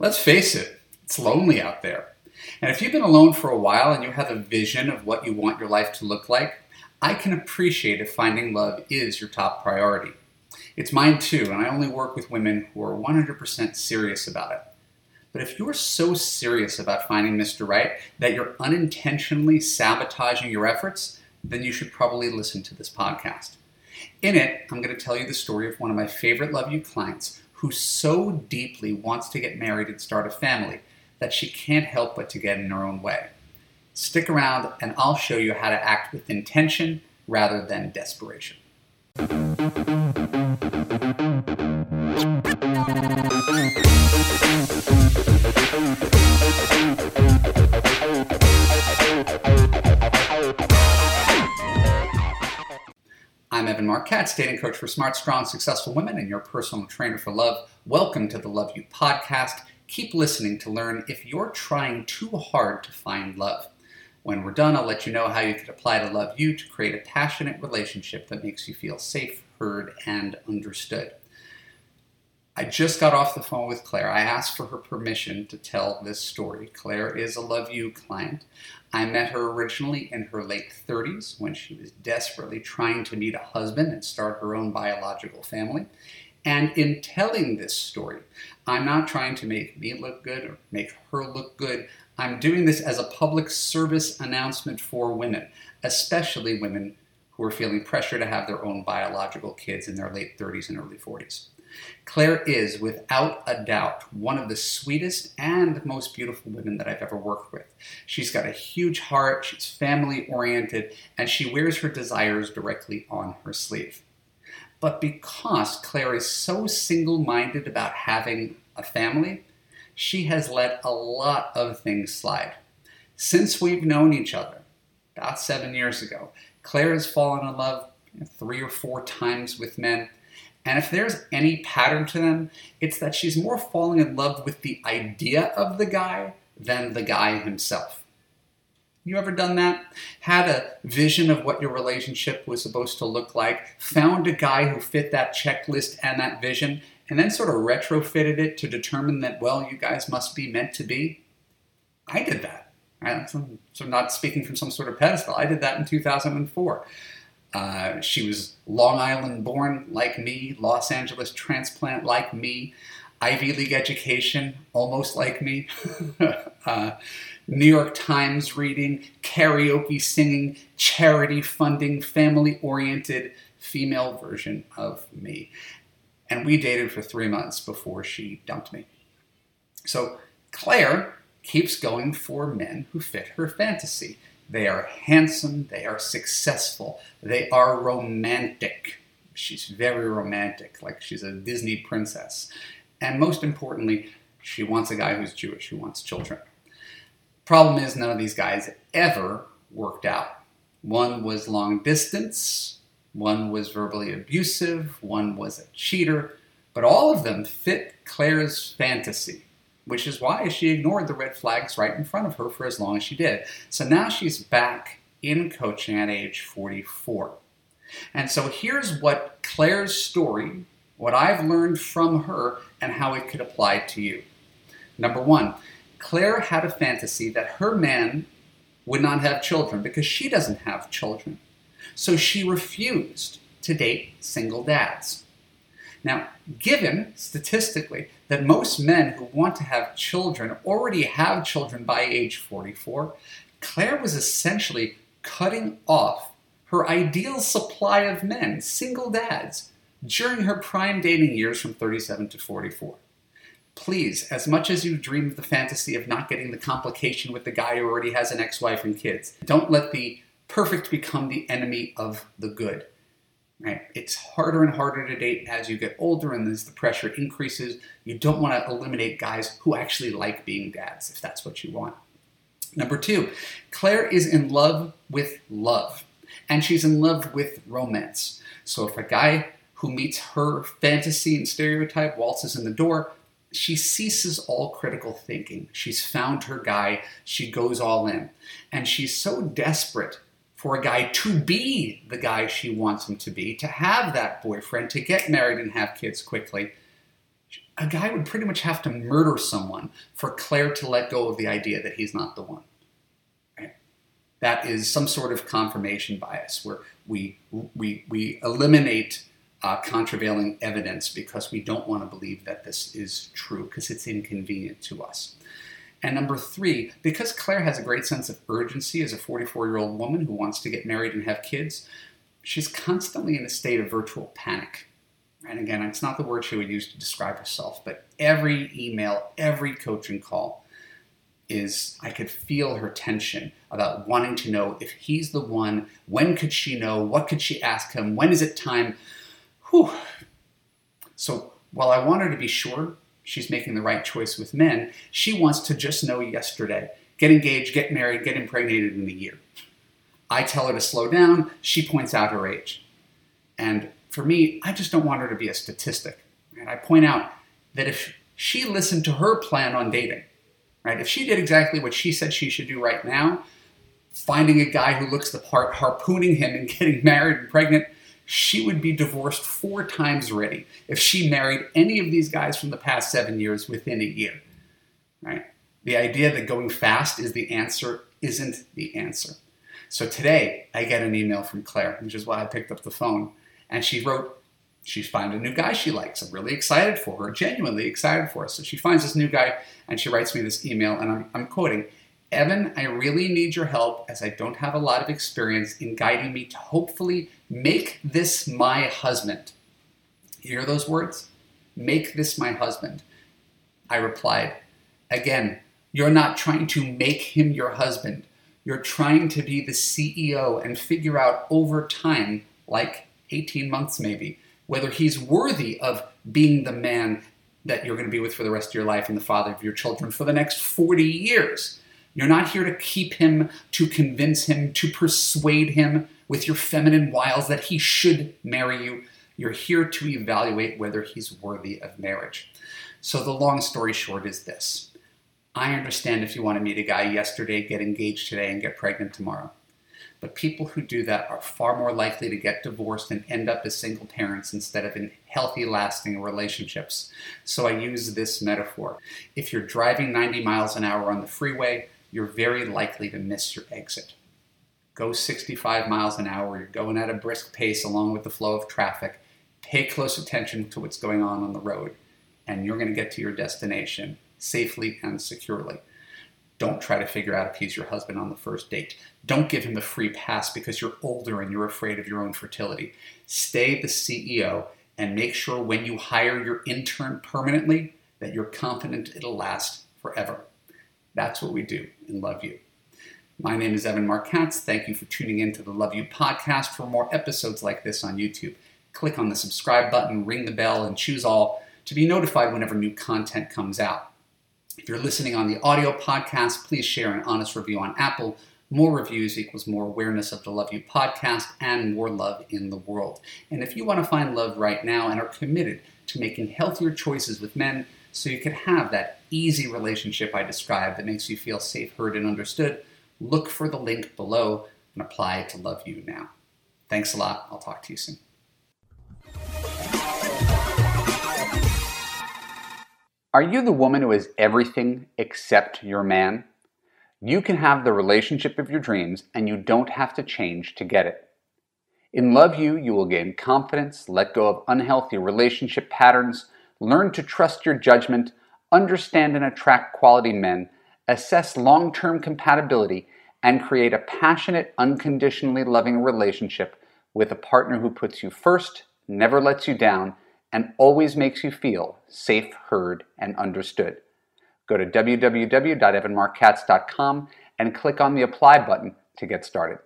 Let's face it, it's lonely out there. And if you've been alone for a while and you have a vision of what you want your life to look like, I can appreciate if finding love is your top priority. It's mine too, and I only work with women who are 100% serious about it. But if you're so serious about finding Mr. Right that you're unintentionally sabotaging your efforts, then you should probably listen to this podcast. In it, I'm going to tell you the story of one of my favorite Love U clients who so deeply wants to get married and start a family that she can't help but to get in her own way. Stick around and I'll show you how to act with intention rather than desperation. I'm Evan Marc Katz, dating coach for smart, strong, successful women and your personal trainer for love. Welcome to the Love U podcast. Keep listening to learn if you're trying too hard to find love. When we're done, I'll let you know how you can apply to Love U to create a passionate relationship that makes you feel safe, heard, and understood. I just got off the phone with Claire. I asked for her permission to tell this story. Claire is a Love U client. I met her originally in her late 30s when she was desperately trying to meet a husband and start her own biological family. And in telling this story, I'm not trying to make me look good or make her look good. I'm doing this as a public service announcement for women, especially women who are feeling pressure to have their own biological kids in their late 30s and early 40s. Claire is, without a doubt, one of the sweetest and most beautiful women that I've ever worked with. She's got a huge heart, she's family oriented, and she wears her desires directly on her sleeve. But because Claire is so single minded about having a family, she has let a lot of things slide. Since we've known each other, about seven years ago, Claire has fallen in love three or four times with men and if there's any pattern to them, it's that she's more falling in love with the idea of the guy than the guy himself. You ever done that? Had a vision of what your relationship was supposed to look like, found a guy who fit that checklist and that vision, and then sort of retrofitted it to determine that, well, you guys must be meant to be? I did that. I'm so not speaking from some sort of pedestal. I did that in 2004. Uh, she was Long Island born, like me, Los Angeles transplant, like me, Ivy League education, almost like me, uh, New York Times reading, karaoke singing, charity funding, family oriented female version of me. And we dated for three months before she dumped me. So Claire keeps going for men who fit her fantasy. They are handsome, they are successful, they are romantic. She's very romantic, like she's a Disney princess. And most importantly, she wants a guy who's Jewish, who wants children. Problem is, none of these guys ever worked out. One was long distance, one was verbally abusive, one was a cheater, but all of them fit Claire's fantasy which is why she ignored the red flags right in front of her for as long as she did. So now she's back in coaching at age 44. And so here's what Claire's story, what I've learned from her, and how it could apply to you. Number one, Claire had a fantasy that her man would not have children because she doesn't have children. So she refused to date single dads. Now, given statistically that most men who want to have children already have children by age 44, Claire was essentially cutting off her ideal supply of men, single dads, during her prime dating years from 37 to 44. Please, as much as you dream of the fantasy of not getting the complication with the guy who already has an ex wife and kids, don't let the perfect become the enemy of the good. Right? It's harder and harder to date as you get older and as the pressure increases. You don't want to eliminate guys who actually like being dads if that's what you want. Number two, Claire is in love with love, and she's in love with romance. So if a guy who meets her fantasy and stereotype waltzes in the door, she ceases all critical thinking. She's found her guy, she goes all in. And she's so desperate for a guy to be the guy she wants him to be, to have that boyfriend, to get married and have kids quickly, a guy would pretty much have to murder someone for Claire to let go of the idea that he's not the one. That is some sort of confirmation bias where we, we, we eliminate uh, contravailing evidence because we don't want to believe that this is true because it's inconvenient to us. And number three, because Claire has a great sense of urgency as a 44 year old woman who wants to get married and have kids, she's constantly in a state of virtual panic. And again, it's not the word she would use to describe herself, but every email, every coaching call is I could feel her tension about wanting to know if he's the one, when could she know, what could she ask him, when is it time? Whew. So while I want her to be sure she's making the right choice with men. She wants to just know yesterday get engaged, get married, get impregnated in a year. I tell her to slow down. She points out her age. And for me, I just don't want her to be a statistic. And I point out that if she listened to her plan on dating, right, if she did exactly what she said she should do right now, finding a guy who looks the part, harpooning him and getting married and pregnant, she would be divorced four times already if she married any of these guys from the past seven years within a year. Right? The idea that going fast is the answer isn't the answer. So today I get an email from Claire, which is why I picked up the phone, and she wrote she's found a new guy she likes. I'm really excited for her, genuinely excited for her. So she finds this new guy and she writes me this email, and I'm, I'm quoting Evan, I really need your help as I don't have a lot of experience in guiding me to hopefully make this my husband. You hear those words? Make this my husband. I replied, Again, you're not trying to make him your husband. You're trying to be the CEO and figure out over time, like 18 months maybe, whether he's worthy of being the man that you're going to be with for the rest of your life and the father of your children for the next 40 years. You're not here to keep him, to convince him, to persuade him with your feminine wiles that he should marry you. You're here to evaluate whether he's worthy of marriage. So, the long story short is this I understand if you want to meet a guy yesterday, get engaged today, and get pregnant tomorrow. But people who do that are far more likely to get divorced and end up as single parents instead of in healthy, lasting relationships. So I use this metaphor. If you're driving 90 miles an hour on the freeway, you're very likely to miss your exit. Go 65 miles an hour, you're going at a brisk pace along with the flow of traffic. Pay close attention to what's going on on the road, and you're going to get to your destination safely and securely. Don't try to figure out if he's your husband on the first date. Don't give him the free pass because you're older and you're afraid of your own fertility. Stay the CEO and make sure when you hire your intern permanently that you're confident it'll last forever. That's what we do in Love U. My name is Evan Marc Katz. Thank you for tuning in to the Love U podcast. For more episodes like this on YouTube, click on the subscribe button, ring the bell, and choose all to be notified whenever new content comes out. If you're listening on the audio podcast, please share an honest review on Apple. More reviews equals more awareness of the Love U podcast and more love in the world. And if you want to find love right now and are committed to making healthier choices with men, so you can have that easy relationship I described that makes you feel safe, heard, and understood, look for the link below and apply to Love U now. Thanks a lot. I'll talk to you soon. Are you the woman who is everything except your man? You can have the relationship of your dreams and you don't have to change to get it. In Love U, you will gain confidence, let go of unhealthy relationship patterns, learn to trust your judgment, understand and attract quality men, assess long term compatibility, and create a passionate, unconditionally loving relationship with a partner who puts you first, never lets you down, and always makes you feel safe, heard, and understood. Go to www.evanmarckatz.com and click on the apply button to get started.